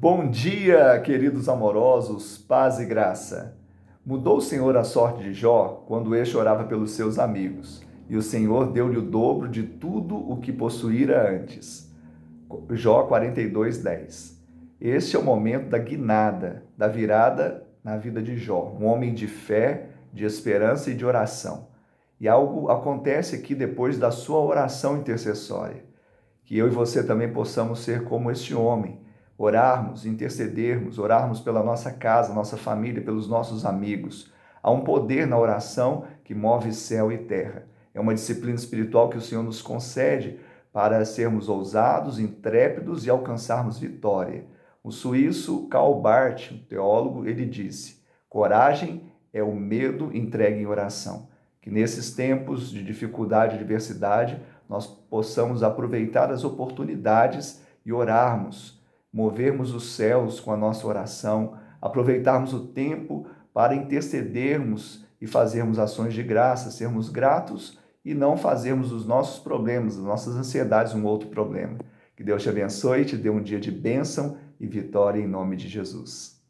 Bom dia, queridos amorosos, paz e graça. Mudou o Senhor a sorte de Jó quando este orava pelos seus amigos, e o Senhor deu-lhe o dobro de tudo o que possuíra antes. Jó 42, 10. Este é o momento da guinada, da virada na vida de Jó, um homem de fé, de esperança e de oração. E algo acontece aqui depois da sua oração intercessória. Que eu e você também possamos ser como este homem orarmos, intercedermos, orarmos pela nossa casa, nossa família, pelos nossos amigos. Há um poder na oração que move céu e terra. É uma disciplina espiritual que o Senhor nos concede para sermos ousados, intrépidos e alcançarmos vitória. O suíço Karl Barth, um teólogo, ele disse: coragem é o medo entregue em oração. Que nesses tempos de dificuldade e adversidade nós possamos aproveitar as oportunidades e orarmos movermos os céus com a nossa oração, aproveitarmos o tempo para intercedermos e fazermos ações de graça, sermos gratos e não fazermos os nossos problemas, as nossas ansiedades um outro problema. Que Deus te abençoe te dê um dia de bênção e vitória em nome de Jesus.